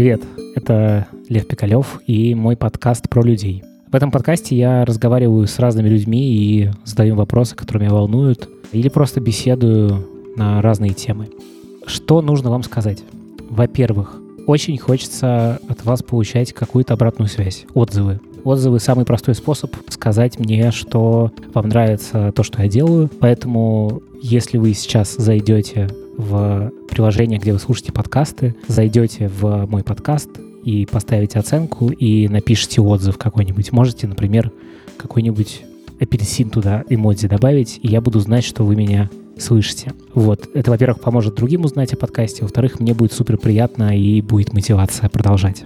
Привет, это Лев Пикалев и мой подкаст про людей. В этом подкасте я разговариваю с разными людьми и задаю вопросы, которые меня волнуют, или просто беседую на разные темы. Что нужно вам сказать? Во-первых, очень хочется от вас получать какую-то обратную связь, отзывы. Отзывы — самый простой способ сказать мне, что вам нравится то, что я делаю. Поэтому, если вы сейчас зайдете в приложение, где вы слушаете подкасты, зайдете в мой подкаст и поставите оценку и напишите отзыв какой-нибудь. Можете, например, какой-нибудь апельсин туда эмодзи добавить, и я буду знать, что вы меня слышите. Вот. Это, во-первых, поможет другим узнать о подкасте, во-вторых, мне будет супер приятно и будет мотивация продолжать.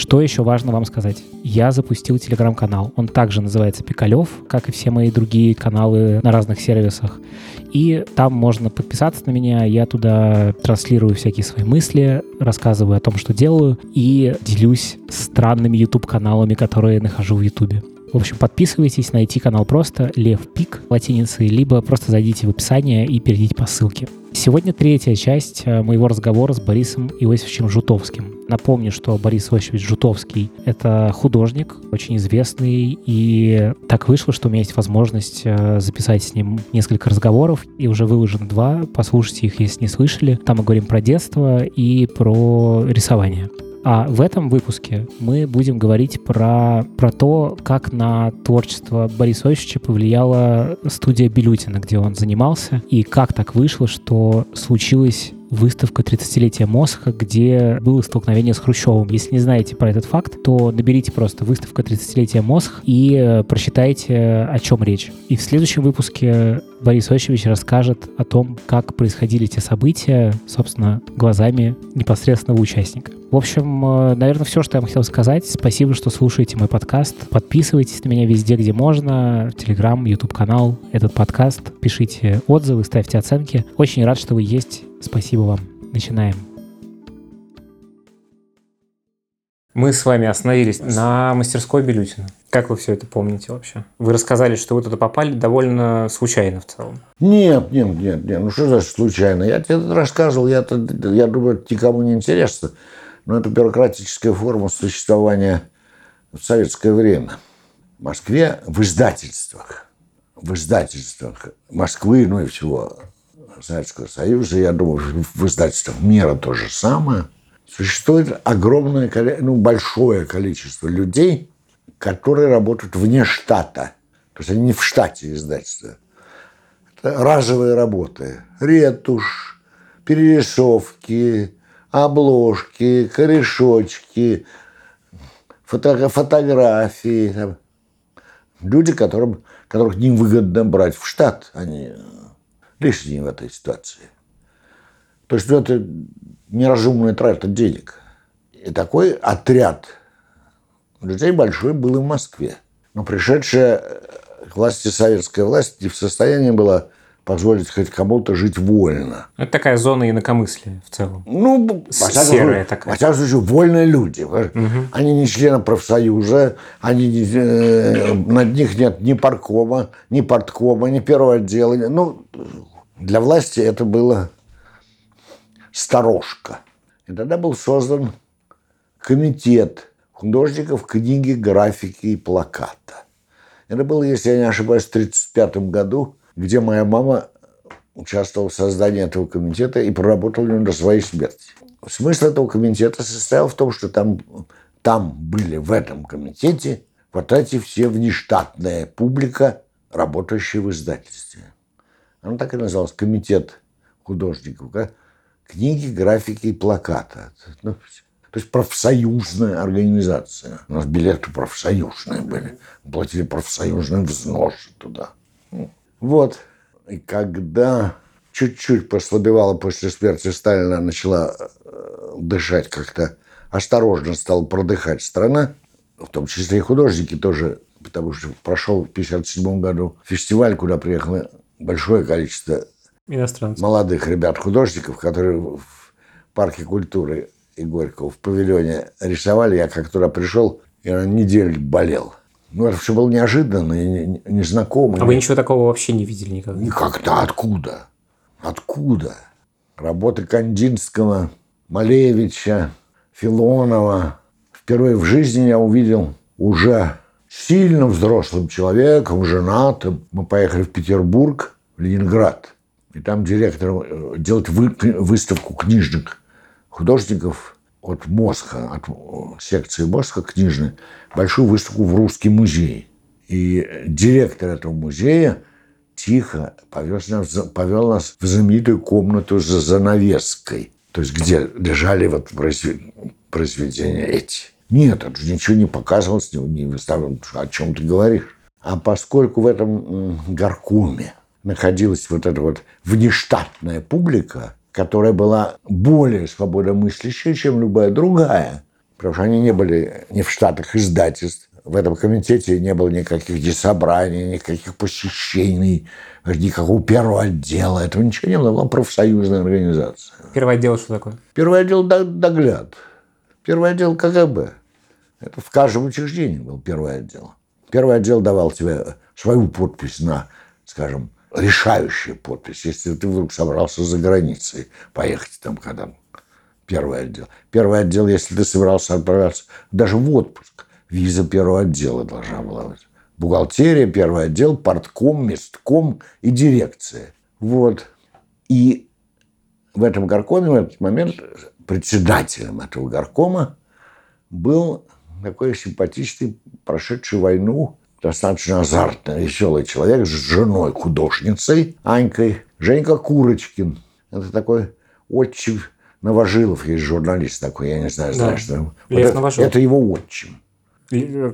Что еще важно вам сказать? Я запустил телеграм-канал. Он также называется Пикалев, как и все мои другие каналы на разных сервисах. И там можно подписаться на меня. Я туда транслирую всякие свои мысли, рассказываю о том, что делаю, и делюсь странными YouTube-каналами, которые нахожу в YouTube. В общем, подписывайтесь, найти канал просто Лев Пик латиницей, либо просто зайдите в описание и перейдите по ссылке. Сегодня третья часть э, моего разговора с Борисом Иосифовичем Жутовским. Напомню, что Борис Иосифович Жутовский — это художник, очень известный, и так вышло, что у меня есть возможность э, записать с ним несколько разговоров, и уже выложено два, послушайте их, если не слышали. Там мы говорим про детство и про рисование. А в этом выпуске мы будем говорить про, про то, как на творчество Бориса Иосифовича повлияла студия Белютина, где он занимался, и как так вышло, что случилось выставка 30-летия Мосха, где было столкновение с Хрущевым. Если не знаете про этот факт, то наберите просто выставка 30-летия Мосх и э, прочитайте, о чем речь. И в следующем выпуске Борис Иосифович расскажет о том, как происходили те события, собственно, глазами непосредственного участника. В общем, э, наверное, все, что я вам хотел сказать. Спасибо, что слушаете мой подкаст. Подписывайтесь на меня везде, где можно. Телеграм, YouTube-канал, этот подкаст. Пишите отзывы, ставьте оценки. Очень рад, что вы есть. Спасибо вам. Начинаем. Мы с вами остановились на мастерской Белютина. Как вы все это помните вообще? Вы рассказали, что вы туда попали довольно случайно в целом. Нет, нет, нет, нет. Ну что значит случайно? Я тебе рассказывал, я, я думаю, никому не интересно. Но это бюрократическая форма существования в советское время. В Москве в издательствах, в издательствах Москвы, ну и всего Советского Союза, я думаю, в издательствах мира то же самое, существует огромное, ну, большое количество людей, которые работают вне штата. То есть они не в штате издательства. Это разовые работы. Ретушь, перерисовки, обложки, корешочки, фото фотографии. Люди, которым, которых невыгодно брать в штат, они лишние в этой ситуации. То есть это неразумная трата денег. И такой отряд людей большой был и в Москве. Но пришедшая к власти советская власть не в состоянии была позволить хоть кому-то жить вольно. Это такая зона инакомыслия в целом. Ну, серая такая. Во всяком случае, вольные люди. Угу. Они не члены профсоюза, они не, э, над них нет ни паркома, ни порткома, ни первого отдела. Ну, для власти это было сторожка. И тогда был создан комитет художников книги, графики и плаката. Это было, если я не ошибаюсь, в 1935 году, где моя мама участвовала в создании этого комитета и проработала в нем до своей смерти. Смысл этого комитета состоял в том, что там, там были в этом комитете вот эти все внештатная публика, работающая в издательстве. Оно так и называлось, комитет художников. Книги, графики и плакаты. Ну, то есть профсоюзная организация. У нас билеты профсоюзные были. Платили профсоюзные взносы туда. Вот. И когда чуть-чуть послабевала после смерти Сталина, начала э, дышать как-то, осторожно стала продыхать страна, в том числе и художники тоже, потому что прошел в 1957 году фестиваль, куда приехало большое количество Иностранцев. молодых ребят-художников, которые в парке культуры и Горького в павильоне рисовали. Я как туда пришел, я неделю болел. Ну, это все было неожиданно и незнакомо. А вы ничего такого вообще не видели никогда? Никогда. Откуда? Откуда? Работы Кандинского, Малевича, Филонова. Впервые в жизни я увидел уже сильно взрослым человеком, женатым. Мы поехали в Петербург, в Ленинград. И там директор э, делать вы, выставку книжных художников от Моска, от секции Моска книжной, большую выставку в Русский музей. И директор этого музея тихо повез нас, повел нас в знаменитую комнату за занавеской, то есть где лежали вот произведения эти. Нет, это ничего не показывалось, не выставлялось, о чем ты говоришь. А поскольку в этом горкуме находилась вот эта вот внештатная публика, которая была более свободомыслящей, чем любая другая, потому что они не были не в штатах издательств, в этом комитете не было никаких десобраний, никаких посещений, никакого первого отдела. Этого ничего не было. Была профсоюзная организация. Первый отдел что такое? Первый отдел догляд. Первый отдел КГБ. Это в каждом учреждении был первый отдел. Первый отдел давал тебе свою подпись на, скажем, решающую подпись, если ты вдруг собрался за границей поехать там, когда первый отдел. Первый отдел, если ты собирался отправляться даже в отпуск, виза первого отдела должна была быть. Бухгалтерия, первый отдел, портком, местком и дирекция. Вот. И в этом горкоме в этот момент председателем этого горкома был такой симпатичный, прошедший войну, достаточно азартный, веселый человек с женой художницей Анькой, Женька Курочкин. Это такой отчим Новожилов, есть журналист такой, я не знаю, знаешь. Да. Что... Лев вот Новожилов. Это, это его отчим.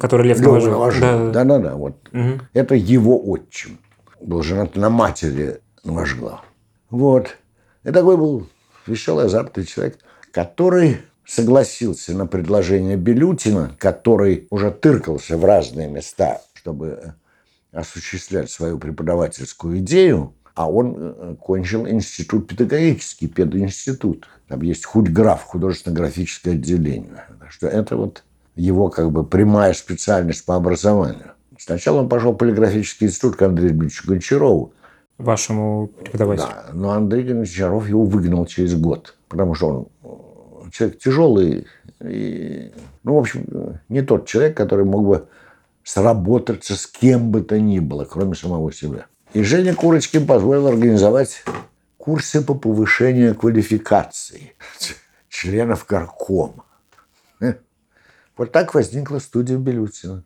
Который Лев, Лев Новожилов. Новожилов. Да, да, да. Вот. Угу. Это его отчим. Был женат на матери Новожилова. Вот. И такой был веселый, азартный человек, который согласился на предложение Белютина, который уже тыркался в разные места, чтобы осуществлять свою преподавательскую идею, а он э, кончил институт педагогический, пединститут. Там есть худграф, художественно-графическое отделение. Так что это вот его как бы прямая специальность по образованию. Сначала он пошел в полиграфический институт к Андрею Дмитриевичу Гончарову. Вашему преподавателю. Да, но Андрей Гончаров его выгнал через год, потому что он человек тяжелый. И, ну, в общем, не тот человек, который мог бы сработаться с кем бы то ни было, кроме самого себя. И Женя Курочкин позволил организовать курсы по повышению квалификации членов горкома. Вот так возникла студия Белютина.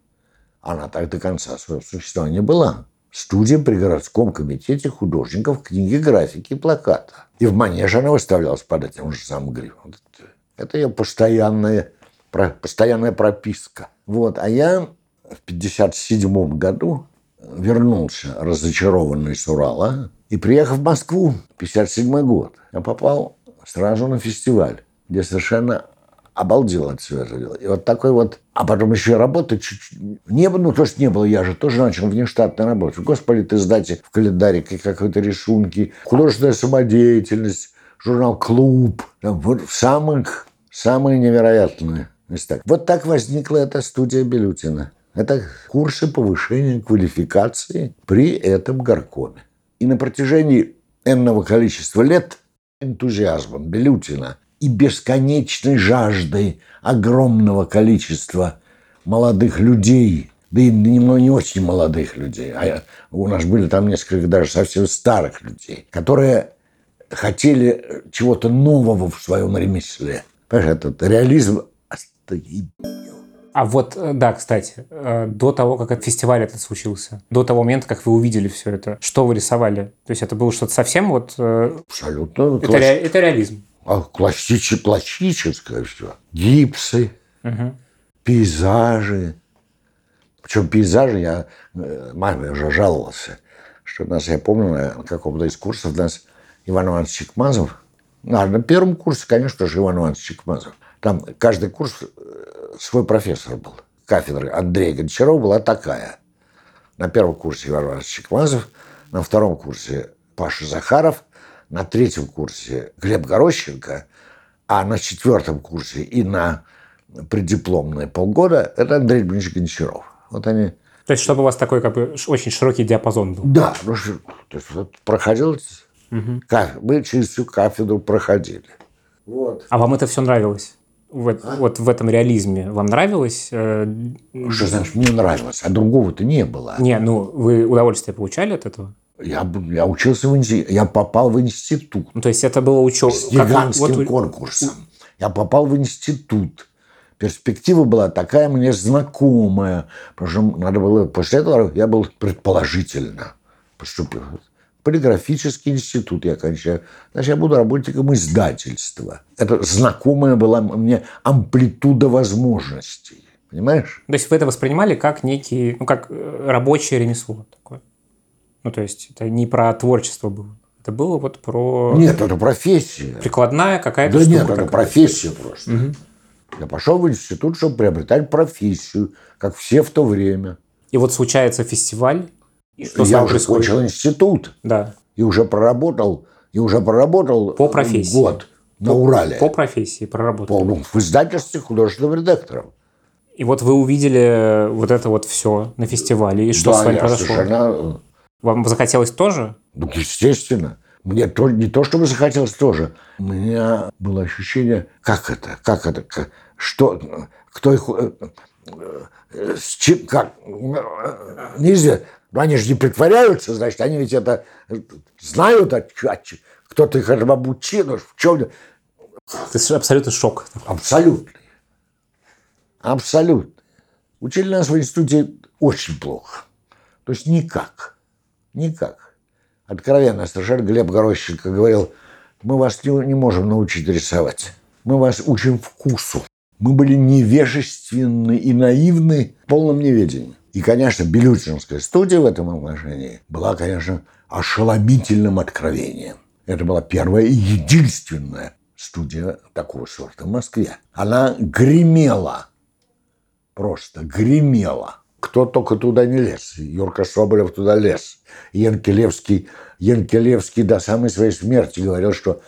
Она так до конца своего существования была. Студия при городском комитете художников книги, графики и плаката. И в манеже она выставлялась под этим же самым грифом. Это ее постоянная, постоянная прописка. Вот. А я в 1957 году вернулся разочарованный с Урала и приехал в Москву, 57 год. Я попал сразу на фестиваль, где совершенно обалдел от всего. И вот такой вот... А потом еще работа чуть не было, ну, то, что не было, я же тоже начал внештатно работать. Господи, ты сдайте в календарике какой-то рисунки, художественная самодеятельность, журнал «Клуб». Там, вот самых Самые невероятные места. Вот так возникла эта студия Белютина. Это курсы повышения квалификации при этом горкоме. И на протяжении энного количества лет энтузиазмом Белютина и бесконечной жаждой огромного количества молодых людей, да и немного не очень молодых людей, а у нас были там несколько даже совсем старых людей, которые хотели чего-то нового в своем ремесле – Понимаешь, этот реализм а вот, э, да, кстати, э, до того, как этот фестиваль этот случился, до того момента, как вы увидели все это, что вы рисовали? То есть это было что-то совсем вот... Э, Абсолютно. Это, класс... ре... это реализм. А, классическое, все. Гипсы, угу. пейзажи. Причем пейзажи, я маме уже жаловался, что нас, я помню, на каком-то из курсов нас Иван Иванович Чекмазов а, на первом курсе, конечно же, Иван Иванович Чекмазов. Там каждый курс э, свой профессор был. Кафедра Андрея Гончарова была такая. На первом курсе Иван Иванович Чекмазов, на втором курсе Паша Захаров, на третьем курсе Глеб Горощенко, а на четвертом курсе и на преддипломные полгода это Андрей Дмитриевич Гончаров. Вот они то есть, чтобы у вас такой как бы очень широкий диапазон был. Да, ну, то есть, вот проходил Угу. Мы через всю кафедру проходили. Вот. А вам это все нравилось? в, а? вот в этом реализме вам нравилось? Э, что значит мне нравилось? А другого-то не было. Не, ну вы удовольствие получали от этого? Я, я учился в институт, я попал в институт. Ну, то есть это было учеба... С гигантским вот... конкурсом. Я попал в институт. Перспектива была такая мне знакомая. Потому что надо было... После этого я был предположительно поступил полиграфический институт я кончаю. Значит, я буду работником издательства. Это знакомая была мне амплитуда возможностей. Понимаешь? То есть вы это воспринимали как некий, ну, как э, рабочее ремесло такое? Ну, то есть это не про творчество было. Это было вот про... Нет, это профессия. Прикладная какая-то Да нет, это профессия просто. Угу. Я пошел в институт, чтобы приобретать профессию, как все в то время. И вот случается фестиваль, и что я уже происходит? кончил институт. Да. И уже проработал, и уже проработал по профессии. год на по, Урале. По профессии проработал. По, ну, в издательстве художественным редактором. И вот вы увидели вот это вот все на фестивале. И что да, с вами я произошло? Совершенно... Вам захотелось тоже? Ну, естественно. Мне то, не то, чтобы захотелось тоже. У меня было ощущение, как это, как это, как, что, кто их, э, э, с чем, как, нельзя. Но они же не притворяются, значит, они ведь это знают, кто-то их обучил, в чем... Это абсолютно шок. Абсолютный. Абсолютно. Учили нас в институте очень плохо. То есть никак. Никак. Откровенно, совершенно Глеб Горощенко говорил, мы вас не можем научить рисовать. Мы вас учим вкусу. Мы были невежественны и наивны в полном неведении. И, конечно, Белютинская студия в этом отношении была, конечно, ошеломительным откровением. Это была первая и единственная студия такого сорта в Москве. Она гремела, просто гремела. Кто только туда не лез. Юрка Соболев туда лез. Янкелевский, Янкелевский до самой своей смерти говорил, что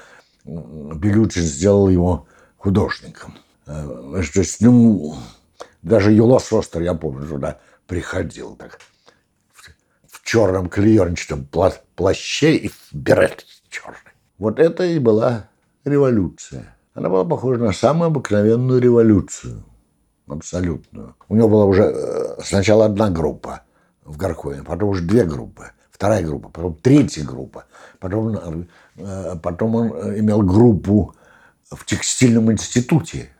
Белючин сделал его художником. Э, то есть, ну, даже Юлос Остер, я помню, туда приходил так в черном клеенчатом плаще и в берет черный. Вот это и была революция. Она была похожа на самую обыкновенную революцию. Абсолютную. У него была уже э, сначала одна группа в Горкове, потом уже две группы, вторая группа, потом третья группа. Потом, э, потом он имел группу в текстильном институте.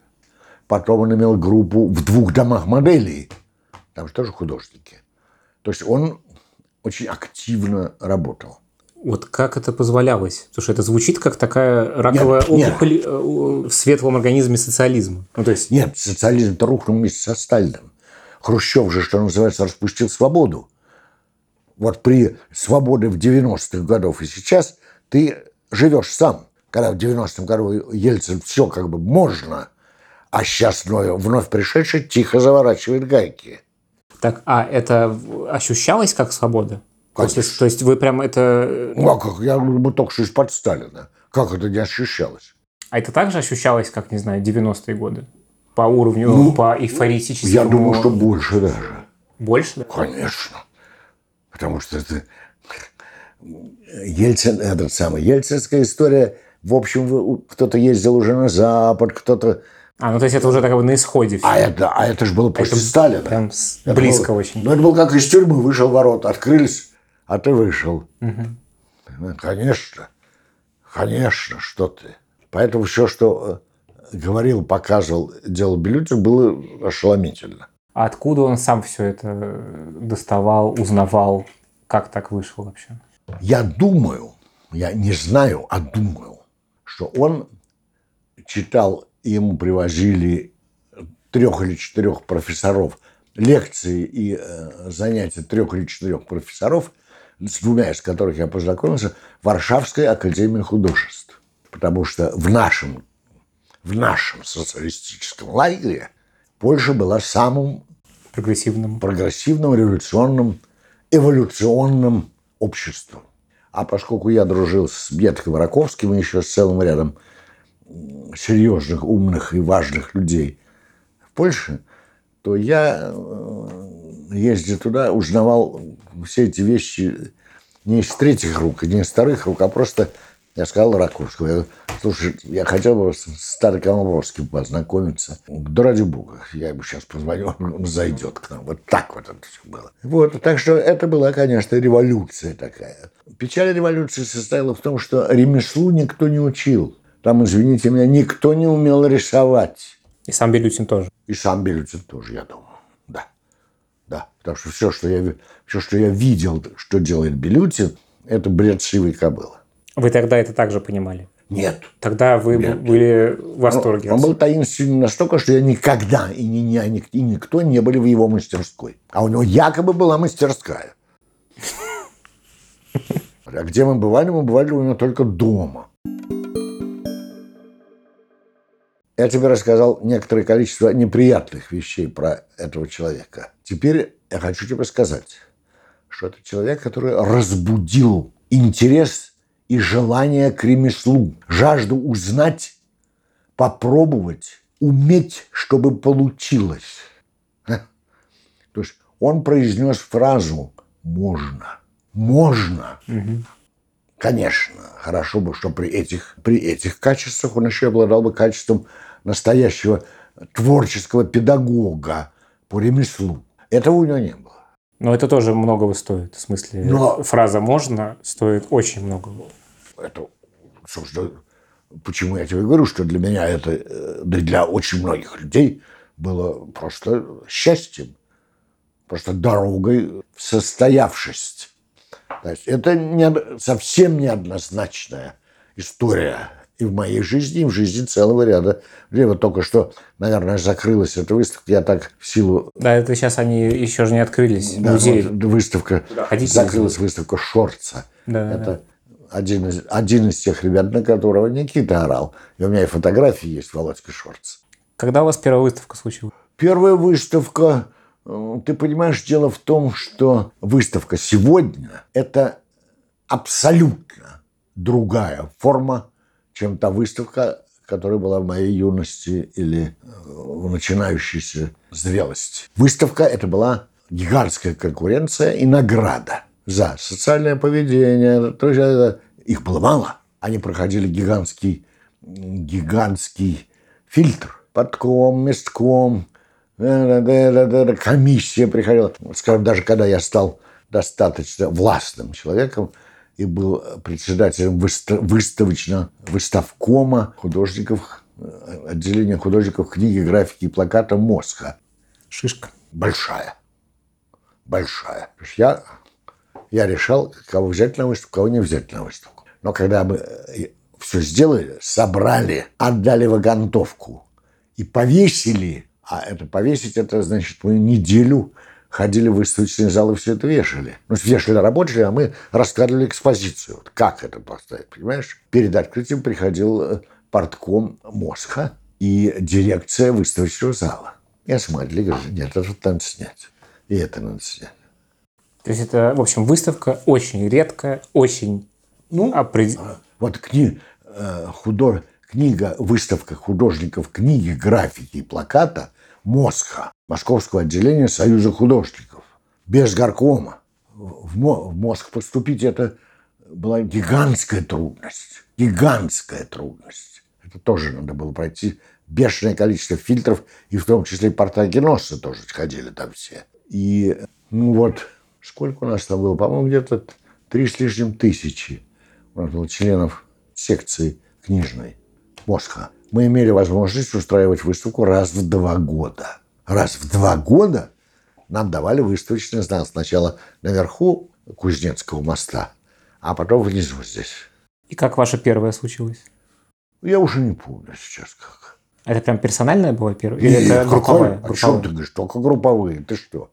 Потом он имел группу в двух домах моделей – там же тоже художники. То есть он очень активно работал. Вот как это позволялось? Потому что это звучит как такая раковая нет, опухоль нет. Э, в светлом организме социализма. Ну, то есть... Нет, социализм-то рухнул вместе со Сталиным. Хрущев же, что называется, распустил свободу. Вот при свободе в 90-х годах и сейчас ты живешь сам. Когда в 90-м году Ельцин все как бы можно, а сейчас вновь пришедший тихо заворачивает гайки. Так, а это ощущалось как свобода? Конечно. То есть вы прям это... Ну, а как? Я мы только что из-под Сталина. Как это не ощущалось? А это также ощущалось, как, не знаю, 90-е годы? По уровню, ну, по эйфорическому... Я думаю, что больше даже. Больше? Да? Конечно. Потому что это... Ельцин, этот самый, ельцинская история, в общем, кто-то ездил уже на Запад, кто-то а, ну то есть это уже так бы на исходе. Все. А это, а это же было после это Сталина. Прям это близко было, очень. Ну это было как из тюрьмы, вышел ворот, открылись, а ты вышел. Угу. Конечно, конечно, что ты. Поэтому все, что э, говорил, показывал, делал Белютин, было ошеломительно. А откуда он сам все это доставал, узнавал? Как так вышло вообще? Я думаю, я не знаю, а думаю, что он читал ему привозили трех или четырех профессоров, лекции и э, занятия трех или четырех профессоров, с двумя из которых я познакомился, Варшавской академии художеств. Потому что в нашем, в нашем социалистическом лагере Польша была самым прогрессивным, прогрессивным революционным, эволюционным обществом. А поскольку я дружил с Бетком Раковским и еще с целым рядом серьезных, умных и важных людей в Польше, то я, э, ездя туда, узнавал все эти вещи не из третьих рук, не из вторых рук, а просто Я сказал Ракурскому, я слушай, я хотел бы с Старой Комаровским познакомиться. Да ради бога, я ему сейчас позвоню, он зайдет к нам. Вот так вот это все было. Вот, так что это была, конечно, революция такая. Печаль революции состояла в том, что ремеслу никто не учил. Там, извините меня, никто не умел рисовать. И сам Белютин тоже. И сам Белютин тоже, я думаю. Потому что все, что я, все, что я видел, что делает Белютин, это бред шивой кобылы. Вы тогда это также понимали? Нет. Тогда вы Нет. были в восторге. Он, он был таинственный настолько, что я никогда и, ни, ни, и никто не были в его мастерской. А у него якобы была мастерская. А где мы бывали? Мы бывали у него только дома. Я тебе рассказал некоторое количество неприятных вещей про этого человека. Теперь я хочу тебе сказать, что это человек, который разбудил интерес и желание к ремеслу, жажду узнать, попробовать, уметь, чтобы получилось. То есть он произнес фразу «можно». Можно. Угу. Конечно, хорошо бы, что при этих, при этих качествах он еще обладал бы качеством настоящего творческого педагога по ремеслу. Этого у него не было. Но это тоже многого стоит. В смысле, Но... фраза «можно» стоит очень многого это, собственно, почему я тебе говорю, что для меня это, э, да и для очень многих людей было просто счастьем, просто дорогой в состоявшесть. То есть это не, совсем неоднозначная история и в моей жизни, и в жизни целого ряда людей. Вот только что, наверное, закрылась эта выставка. Я так в силу... Да, это сейчас они еще же не открылись. Да, музей. Вот выставка, да, закрылась выставка Шорца. Да, это да один из, один из тех ребят, на которого Никита орал. И у меня и фотографии есть, Володька Шорц. Когда у вас первая выставка случилась? Первая выставка, э, ты понимаешь, дело в том, что выставка сегодня – это абсолютно другая форма, чем та выставка, которая была в моей юности или э, в начинающейся зрелости. Выставка – это была гигантская конкуренция и награда – за социальное поведение. То есть это, их было мало. Они проходили гигантский, гигантский фильтр. Подком, местком, комиссия приходила. Скажем, даже когда я стал достаточно властным человеком и был председателем выставочно выставкома художников, отделения художников книги, графики и плаката «Мосха». Шишка. Большая. Большая. Я я решал, кого взять на выставку, кого не взять на выставку. Но когда мы э, все сделали, собрали, отдали вагонтовку и повесили, а это повесить, это значит, мы неделю ходили в выставочные залы, все это вешали. Ну, вешали рабочие, а мы раскладывали экспозицию. Вот как это поставить, понимаешь? Перед открытием приходил э, портком Мосха и дирекция выставочного зала. Я смотрели, говорю, нет, это надо снять. И это надо снять. То есть это, в общем, выставка очень редкая, очень ну, опред... А, вот кни... Э, худож... книга, выставка художников книги, графики и плаката Мосха, Московского отделения Союза художников, без горкома. В, Мо... в Моск поступить это была гигантская трудность. Гигантская трудность. Это тоже надо было пройти бешеное количество фильтров, и в том числе и портагеносцы тоже ходили там все. И ну вот Сколько у нас там было? По-моему, где-то три с лишним тысячи у нас было членов секции книжной Москва. Мы имели возможность устраивать выставку раз в два года. Раз в два года нам давали выставочный знак. Сначала наверху Кузнецкого моста, а потом внизу здесь. И как ваша первая случилась? Я уже не помню сейчас как. Это прям персональная была первая? Или Нет, это групповая? Какой? О чем ты говоришь? Только групповые. Ты что?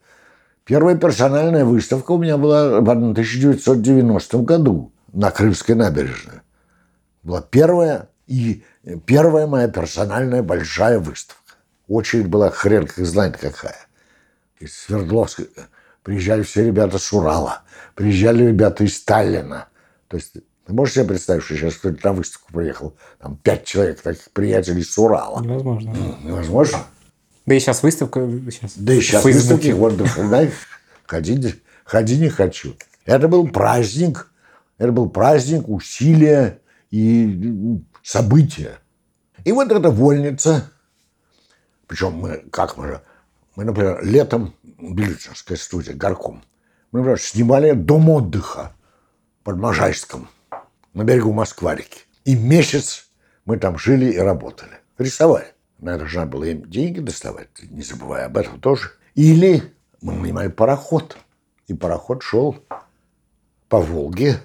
Первая персональная выставка у меня была в 1990 году на Крымской набережной. Была первая и первая моя персональная большая выставка. Очередь была хрен как знает какая. Из Свердловска приезжали все ребята с Урала, приезжали ребята из Сталина. То есть ты можешь себе представить, что сейчас кто-то на выставку приехал, там пять человек таких приятелей с Урала? Невозможно. Невозможно. Да и сейчас выставка. Сейчас да и сейчас выставки. Вот, да, ходи, ходи не хочу. Это был праздник. Это был праздник усилия и события. И вот эта вольница, причем мы, как мы же, мы, например, летом, Белючинская студия, горком, мы, например, снимали дом отдыха под Можайском на берегу Москварики. И месяц мы там жили и работали. Рисовали. На это было им деньги доставать, не забывая об этом тоже. Или мы нанимали пароход. И пароход шел по Волге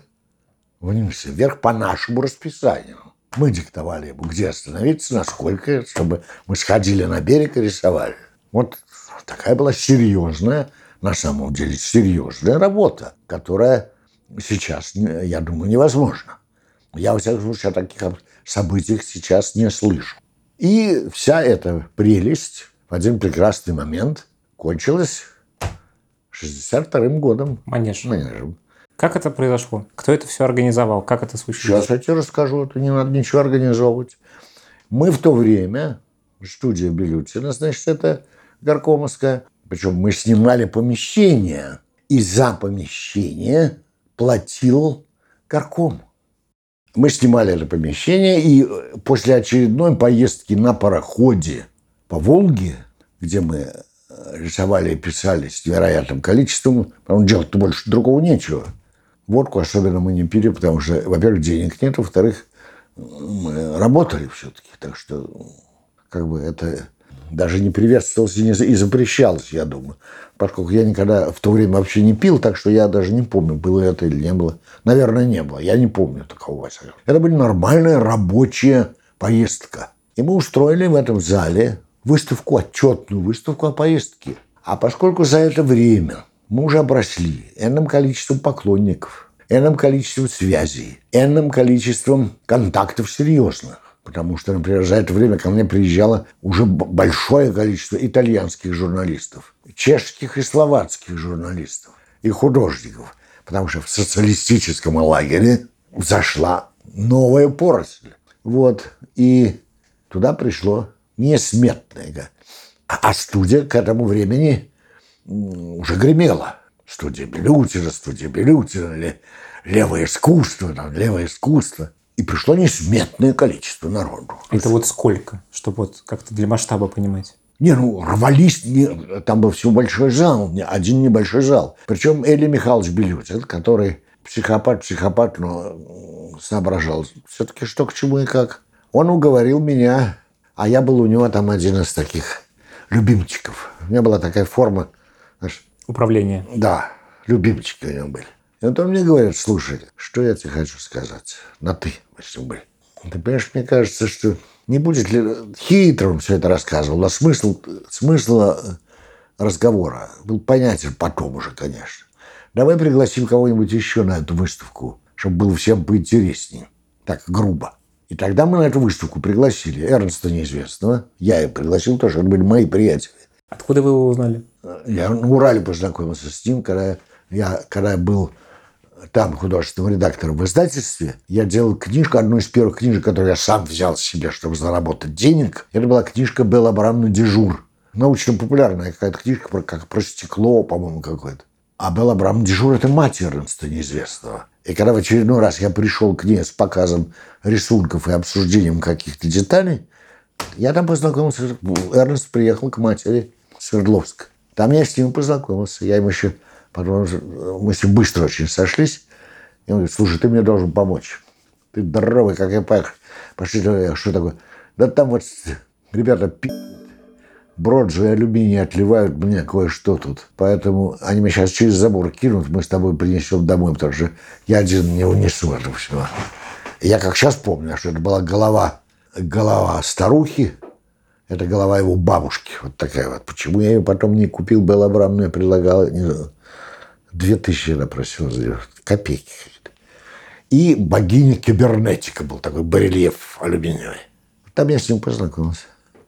вниз вверх по нашему расписанию. Мы диктовали ему, где остановиться, насколько, чтобы мы сходили на берег и рисовали. Вот такая была серьезная, на самом деле серьезная работа, которая сейчас, я думаю, невозможна. Я, во всяком случае, о таких событиях сейчас не слышу. И вся эта прелесть в один прекрасный момент кончилась 62-м годом. Манеж. Манежем. Как это произошло? Кто это все организовал? Как это случилось? Сейчас я тебе расскажу. Это не надо ничего организовывать. Мы в то время, студия Белютина, значит, это Горкомовская, причем мы снимали помещение, и за помещение платил Горком. Мы снимали это помещение, и после очередной поездки на пароходе по Волге, где мы рисовали и писали с невероятным количеством, потому делать-то больше другого нечего – Водку особенно мы не пили, потому что, во-первых, денег нет, во-вторых, мы работали все-таки. Так что, как бы это даже не приветствовалось и запрещалось, я думаю. Поскольку я никогда в то время вообще не пил, так что я даже не помню, было это или не было. Наверное, не было. Я не помню такого. Это была нормальная рабочая поездка. И мы устроили в этом зале выставку, отчетную выставку о поездке. А поскольку за это время мы уже обросли энным количеством поклонников, энным количеством связей, энным количеством контактов серьезных. Потому что, например, за это время ко мне приезжало уже большое количество итальянских журналистов, чешских и словацких журналистов и художников. Потому что в социалистическом лагере зашла новая поросль. Вот. И туда пришло несметное. А студия к этому времени уже гремела. Студия Белютина, студия Белютина, левое искусство, там, левое искусство. И пришло несметное количество народу. Это вот сколько, чтобы вот как-то для масштаба понимать? Не, ну, рвались, не, там был всего большой зал, один небольшой зал. Причем Эли Михайлович Белютин, который психопат, психопат, но соображал все-таки что к чему и как. Он уговорил меня, а я был у него там один из таких любимчиков. У меня была такая форма Знаешь, Управление. Да, любимчики у него были. И вот он мне говорит, слушай, что я тебе хочу сказать? На «ты» мы с ним были. Ты понимаешь, мне кажется, что не будет ли... Хитро он все это рассказывал, а смысл, смысл э, разговора был понятен потом уже, конечно. Давай пригласим кого-нибудь еще на эту выставку, чтобы было всем поинтереснее. Так, грубо. И тогда мы на эту выставку пригласили Эрнста Неизвестного. Я и пригласил тоже, это были мои приятели. Откуда вы его узнали? Я на Урале познакомился с ним, когда я, когда я был там художественным редактором в издательстве. Я делал книжку, одну из первых книжек, которую я сам взял себе, чтобы заработать денег. Это была книжка Белла Абрамовна «Дежур». Научно-популярная какая-то книжка, про, как про стекло, по-моему, какое-то. А Белла Абрамовна «Дежур» – это мать Эрнста неизвестного. И когда в очередной раз я пришел к ней с показом рисунков и обсуждением каких-то деталей, я там познакомился. Эрнст приехал к матери Свердловск. Там я с ним познакомился. Я ему еще потом, мы с ним быстро очень сошлись. И он говорит, слушай, ты мне должен помочь. Ты здоровый, как я поехал. Пошли, что такое? Да там вот ребята пи***, броджи и алюминий отливают мне кое-что тут. Поэтому они меня сейчас через забор кинут, мы с тобой принесем домой, потому что я один не унесу это все. И я как сейчас помню, что это была голова, голова старухи, это голова его бабушки. Вот такая вот. Почему я ее потом не купил? Белла Абрам мне предлагала. Не знаю, две тысячи она просила за копейки. И богиня кибернетика был такой барельеф алюминиевый. Там я с ним познакомился.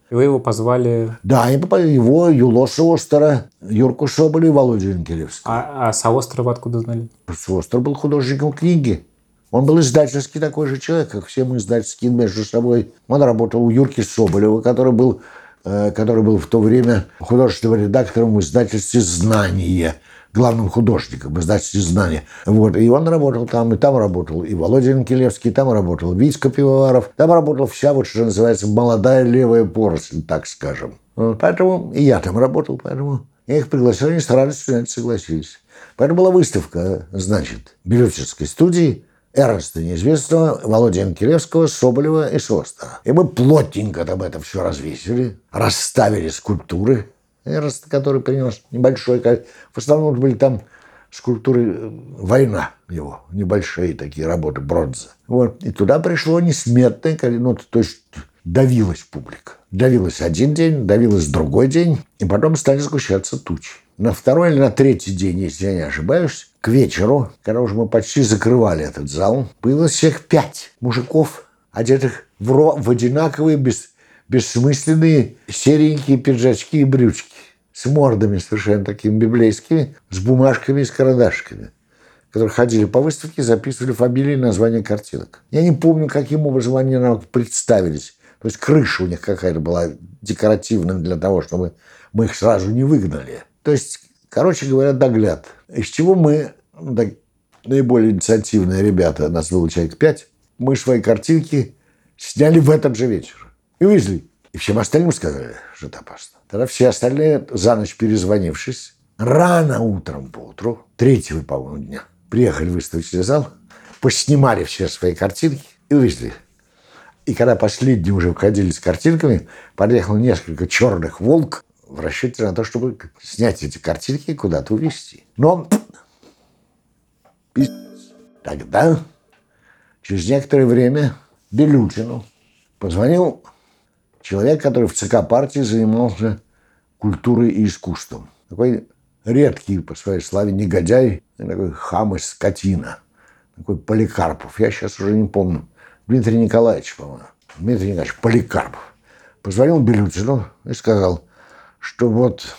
И вы его позвали? Да, его, Юлоса Остера, Юрку Соболю и Володю Инкелевского. А, а Саострова откуда знали? Саостер был художником книги. Он был издательский такой же человек, как все мы издательские между собой. Он работал у Юрки Соболева, который был, э, который был в то время художественным редактором в издательстве «Знание», главным художником в издательстве «Знания». Вот. И он работал там, и там работал. И Володя Анкелевский там работал, Витька Пивоваров. Там работал вся, вот что называется, молодая левая поросль, так скажем. Поэтому и я там работал, поэтому я их пригласил, они с радостью согласились. Поэтому была выставка, значит, Белючинской студии Эрнста Неизвестного, Володя Анкелевского, Соболева и Шостера. И мы плотненько там это все развесили, расставили скульптуры, Эрнст, который принес небольшой... В основном были там скульптуры э, «Война» его, небольшие такие работы, бронза. Вот. И туда пришло несметное ну, то есть давилась публика. Давилась один день, давилась другой день, и потом стали сгущаться тучи. На второй или на третий день, если я не ошибаюсь, к вечеру, когда уже мы почти закрывали этот зал, было всех пять мужиков, одетых в, ро- в одинаковые, без, бессмысленные серенькие пиджачки и брючки с мордами совершенно такими библейскими, с бумажками и с карандашками, которые ходили по выставке, записывали фамилии и названия картинок. Я не помню, каким образом они нам представились. То есть крыша у них какая-то была декоративная для того, чтобы мы их сразу не выгнали. То есть, короче говоря, догляд. Из чего мы, так, наиболее инициативные ребята, нас было человек пять, мы свои картинки сняли в этот же вечер. И вывезли. И всем остальным сказали, что это опасно. Тогда все остальные, за ночь перезвонившись, рано утром по утру, третьего, по-моему, дня, приехали в выставочный зал, поснимали все свои картинки и увезли. И когда последние уже выходили с картинками, подъехало несколько черных волк в расчете на то, чтобы снять эти картинки и куда-то увезти. Но тогда, через некоторое время, Белютину позвонил человек, который в ЦК партии занимался культурой и искусством. Такой редкий по своей славе негодяй, такой хам и скотина. Такой Поликарпов. Я сейчас уже не помню. Дмитрий Николаевич, по-моему. Дмитрий Николаевич Поликарпов. Позвонил Белютину и сказал, что вот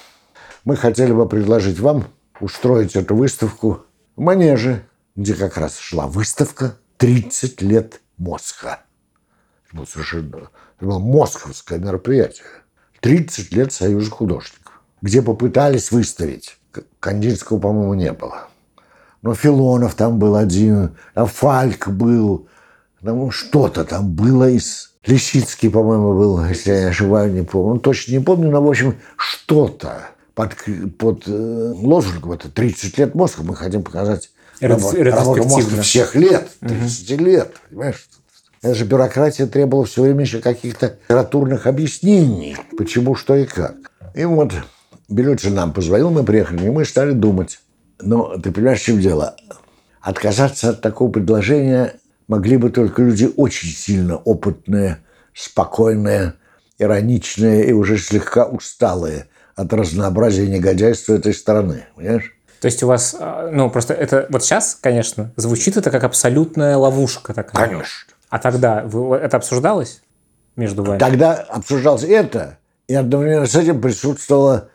мы хотели бы предложить вам устроить эту выставку в Манеже, где как раз шла выставка «30 лет мозга». Это было совершенно это было московское мероприятие. 30 лет Союза художников, где попытались выставить. Кандинского, по-моему, не было. Но Филонов там был один, а Фальк был, что-то там было из... Лисицкий, по-моему, был, если я ошибаюсь, не помню. Ну, точно не помню, но, в общем, что-то под, под э, лозунгом это 30 лет мозга мы хотим показать работу, работу мозга всех лет, 30 угу. лет, понимаешь? Это же бюрократия требовала все время еще каких-то литературных объяснений, почему, что и как. И вот Белютин нам позвонил, мы приехали, и мы стали думать. Но ты понимаешь, в чем дело? Отказаться от такого предложения могли бы только люди очень сильно опытные, спокойные, ироничные и уже слегка усталые от разнообразия негодяйства этой стороны. Понимаешь? То есть у вас, а, ну, просто это вот сейчас, конечно, звучит это как абсолютная ловушка такая. Конечно. А тогда вы, это обсуждалось между вами? Тогда обсуждалось это, и одновременно с этим присутствовала,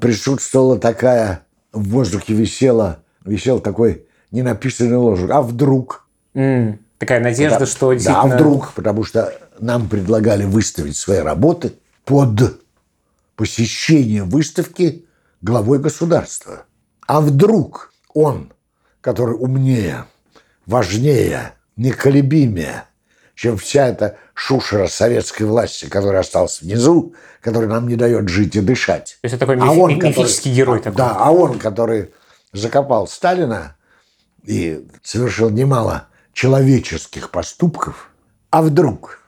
присутствовала такая, в воздухе висела, висел такой ненаписанный ложек. А вдруг? Mm, такая надежда, потому, что действительно... Да, а вдруг, потому что нам предлагали выставить свои работы под посещение выставки главой государства. А вдруг он, который умнее, важнее, неколебимее, чем вся эта шушера советской власти, которая осталась внизу, которая нам не дает жить и дышать. То есть это такой а он, мифический который, герой такой. Да, а он, который закопал Сталина и совершил немало человеческих поступков, а вдруг,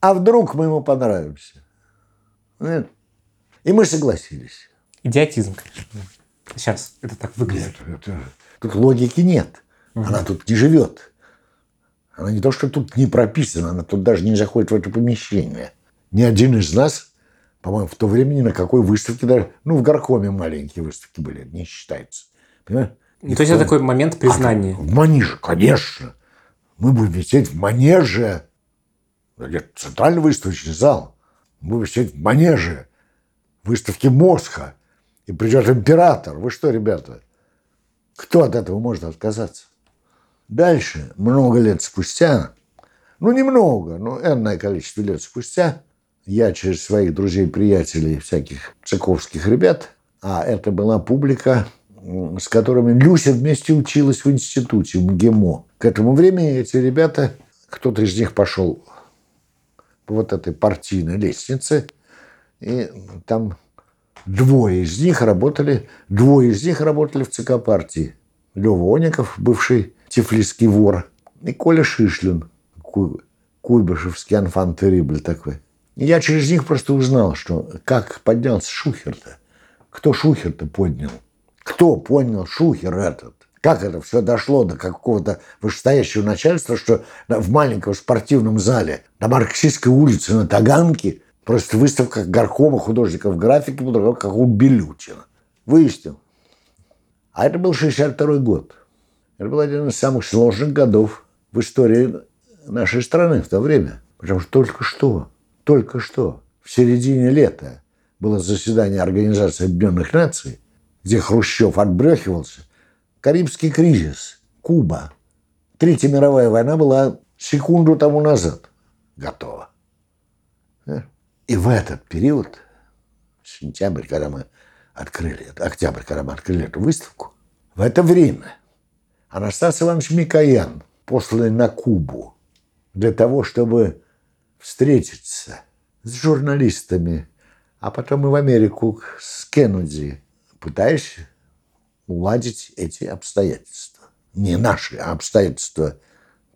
а вдруг мы ему понравимся? Нет. И мы согласились. Идиотизм, конечно. Сейчас это так выглядит. Нет, это, тут логики нет. Угу. Она тут не живет. Она не то, что тут не прописана, она тут даже не заходит в это помещение. Ни один из нас, по-моему, в то время ни на какой выставке даже... Ну, в Горкоме маленькие выставки были, не считается. Понимаешь? И то есть это такой момент признания. А, в манеже, конечно. Мы будем висеть в манеже. Это центральный выставочный зал. Мы будем висеть в манеже. Выставки Мосха. И придет император. Вы что, ребята? Кто от этого может отказаться? Дальше, много лет спустя, ну немного, но энное количество лет спустя, я через своих друзей-приятелей, всяких цыковских ребят, а это была публика, с которыми Люся вместе училась в институте, в МГИМО. К этому времени эти ребята, кто-то из них пошел по вот этой партийной лестнице, и там двое из них работали, двое из них работали в ЦК партии. Лева Оников, бывший тифлисский вор, и Коля Шишлин, куйбышевский анфан терибль такой. И я через них просто узнал, что как поднялся Шухер-то. Кто Шухер-то поднял? Кто понял Шухер этот? Как это все дошло до какого-то вышестоящего начальства, что в маленьком спортивном зале на Марксистской улице на Таганке просто выставка горкома художников графики была как у Белютина. Выяснил. А это был 62 год. Это был один из самых сложных годов в истории нашей страны в то время. Потому что только что, только что, в середине лета было заседание Организации Объединенных Наций, где Хрущев отбрехивался. Карибский кризис, Куба. Третья мировая война была секунду тому назад готова. Э? И в этот период, сентябрь, когда мы открыли, октябрь, когда мы открыли эту выставку, в это время Анастас Иванович Микоян, посланный на Кубу для того, чтобы встретиться с журналистами, а потом и в Америку с Кеннеди, пытаясь уладить эти обстоятельства. Не наши, а обстоятельства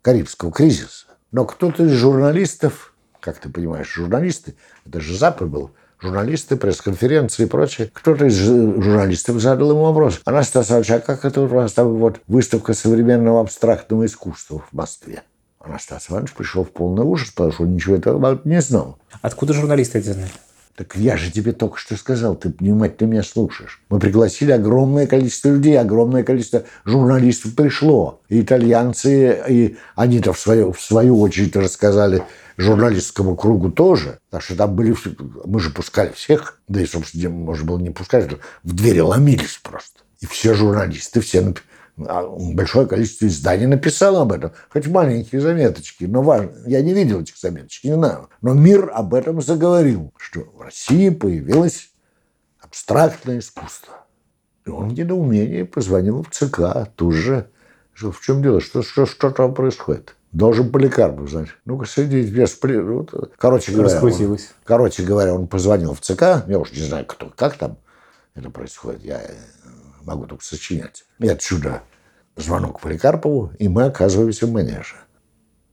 Карибского кризиса. Но кто-то из журналистов, как ты понимаешь, журналисты, это же Запад был, журналисты, пресс-конференции и прочее. Кто-то из журналистов задал ему вопрос. Анастас а как это у вас там вот выставка современного абстрактного искусства в Москве? Анастас Иванович пришел в полный ужас, потому что он ничего этого не знал. Откуда журналисты это знали? Так я же тебе только что сказал, ты внимательно меня слушаешь. Мы пригласили огромное количество людей, огромное количество журналистов пришло. И итальянцы, и они-то в свою, в свою очередь рассказали журналистскому кругу тоже. Так что там были... Мы же пускали всех. Да и, собственно, можно было не пускать. В двери ломились просто. И все журналисты, все а большое количество изданий написало об этом. Хоть маленькие заметочки, но важно. Я не видел этих заметочек, не знаю. Но мир об этом заговорил, что в России появилось абстрактное искусство. И он в недоумении позвонил в ЦК тут же. Что, в чем дело? Что, что, что там происходит? Должен Поликарпов знать. Ну-ка, сидеть без... Вот. Короче говоря, он, короче говоря, он позвонил в ЦК. Я уж не знаю, кто, как там это происходит. Я могу только сочинять. И отсюда звонок Поликарпову, и мы оказываемся в манеже.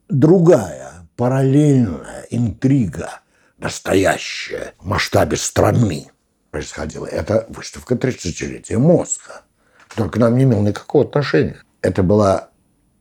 Другая параллельная интрига, настоящая, в масштабе страны происходила. Это выставка 30-летия мозга. Только нам не имел никакого отношения. Это была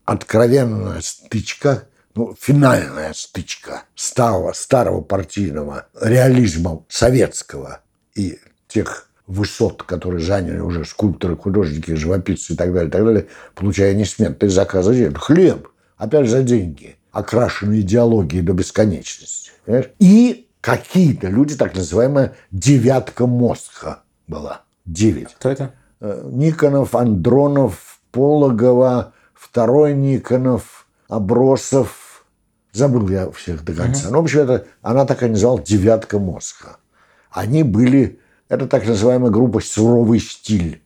откровенная стычка, ну, финальная стычка старого, старого партийного реализма советского и тех высот, которые заняли уже скульпторы, художники, живописцы и так далее, так далее, получая несметные заказы. Хлеб, опять за деньги, окрашенные идеологией до бесконечности. Понимаешь? И какие-то люди, так называемая девятка мозга была. Девять. Кто это? Э, Никонов, Андронов, Пологова, второй Никонов, Обросов. Забыл я всех до конца. Угу. Ну, в общем, это, она так и называлась «девятка мозга». Они были это так называемая группа «Суровый стиль».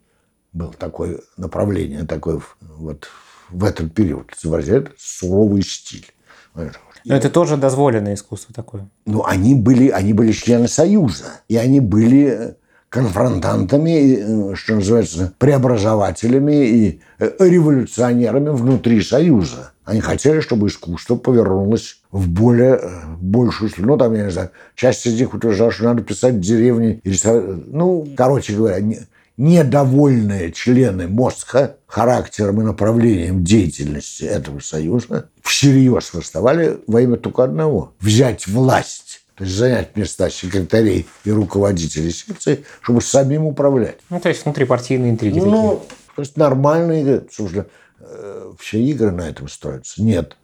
Был такое направление, такое вот в этот период изображает суровый стиль. Но это тоже дозволенное искусство такое. Ну, они были, они были члены Союза. И они были конфронтантами, э, что называется, преобразователями и э, революционерами внутри Союза. Они хотели, чтобы искусство повернулось в более, э, большую... Ну, там, я не знаю, часть из них утверждала, что надо писать деревни и рисовать... Ну, короче говоря, не, недовольные члены МОСХа характером и направлением деятельности этого союза всерьез восставали во имя только одного – взять власть то есть занять места секретарей и руководителей секции, чтобы самим управлять. Ну, то есть внутрипартийные интриги Ну, такие. то есть нормальные. Слушай, э, все игры на этом строятся. Нет.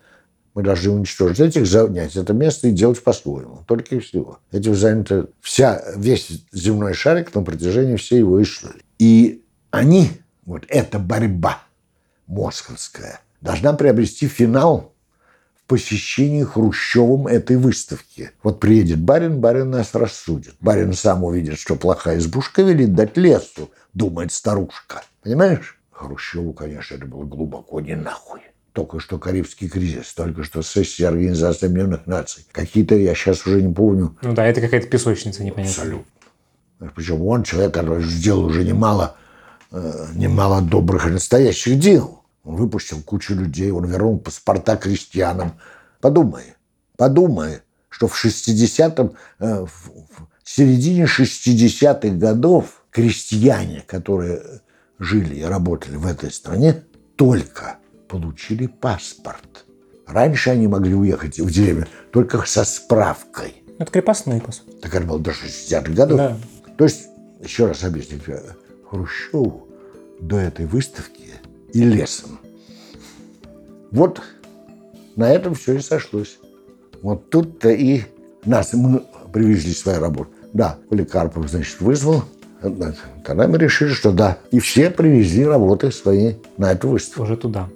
Мы должны уничтожить этих, занять это место и делать по-своему. Только и всего. Этим занята вся, весь земной шарик на протяжении всей его истории. И они, вот эта борьба московская, должна приобрести финал посещении Хрущевым этой выставки. Вот приедет барин, барин нас рассудит. Барин сам увидит, что плохая избушка велит дать лесу, думает старушка. Понимаешь? Хрущеву, конечно, это было глубоко не нахуй. Только что Карибский кризис, только что сессия Организации Объединенных Наций. Какие-то, я сейчас уже не помню. Ну да, это какая-то песочница непонятная. Абсолютно. Причем он человек, который сделал уже немало, э, немало добрых и настоящих дел. Он выпустил кучу людей, он вернул паспорта крестьянам. Подумай, подумай, что в 60-м, э, в середине 60-х годов крестьяне, которые жили и работали в этой стране, только получили паспорт. Раньше они могли уехать в деревню только со справкой. Это крепостные, по сути. Так это было до 60-х годов. Да. То есть, еще раз объясню, Хрущеву до этой выставки и лесом. Вот на этом все и сошлось. Вот тут-то и нас мы привезли свои работы. Да, Поликарпов, значит, вызвал. Тогда мы решили, что да. И все привезли работы свои на эту выставку. Уже туда.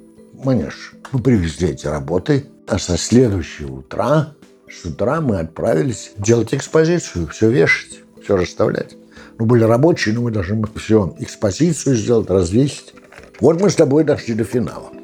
Манеж. Мы привезли эти работы, а со следующего утра, с утра мы отправились делать экспозицию, все вешать, все расставлять. Ну, были рабочие, но мы должны все экспозицию сделать, развесить. Вот мы с тобой дошли до финала.